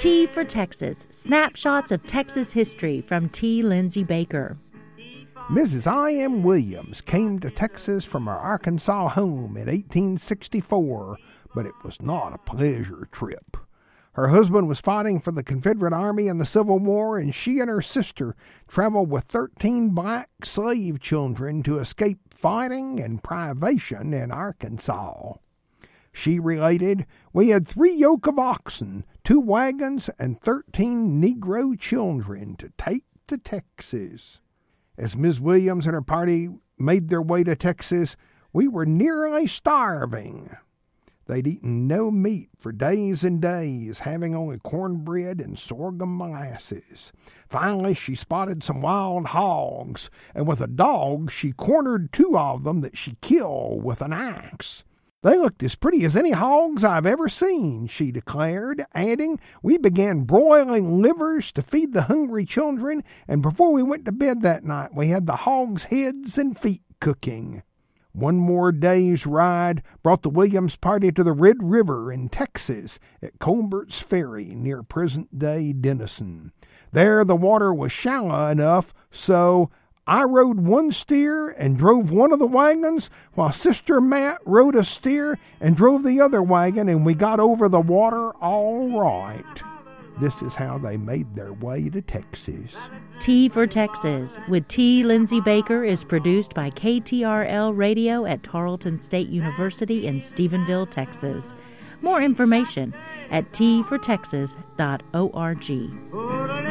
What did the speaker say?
T for Texas Snapshots of Texas History from T. Lindsay Baker. Mrs. I. M. Williams came to Texas from her Arkansas home in 1864, but it was not a pleasure trip. Her husband was fighting for the Confederate Army in the Civil War, and she and her sister traveled with 13 black slave children to escape fighting and privation in Arkansas. She related, We had three yoke of oxen, two wagons, and thirteen Negro children to take to Texas. As Miss Williams and her party made their way to Texas, we were nearly starving. They'd eaten no meat for days and days, having only cornbread and sorghum molasses. Finally, she spotted some wild hogs, and with a dog, she cornered two of them that she killed with an axe. They looked as pretty as any hogs I've ever seen, she declared, adding, We began broiling livers to feed the hungry children, and before we went to bed that night, we had the hogs' heads and feet cooking. One more day's ride brought the Williams party to the Red River in Texas at Colbert's Ferry near present day Denison. There the water was shallow enough so I rode one steer and drove one of the wagons, while Sister Matt rode a steer and drove the other wagon, and we got over the water all right. This is how they made their way to Texas. T for Texas with T. Lindsay Baker is produced by KTRL Radio at Tarleton State University in Stephenville, Texas. More information at tfortexas.org.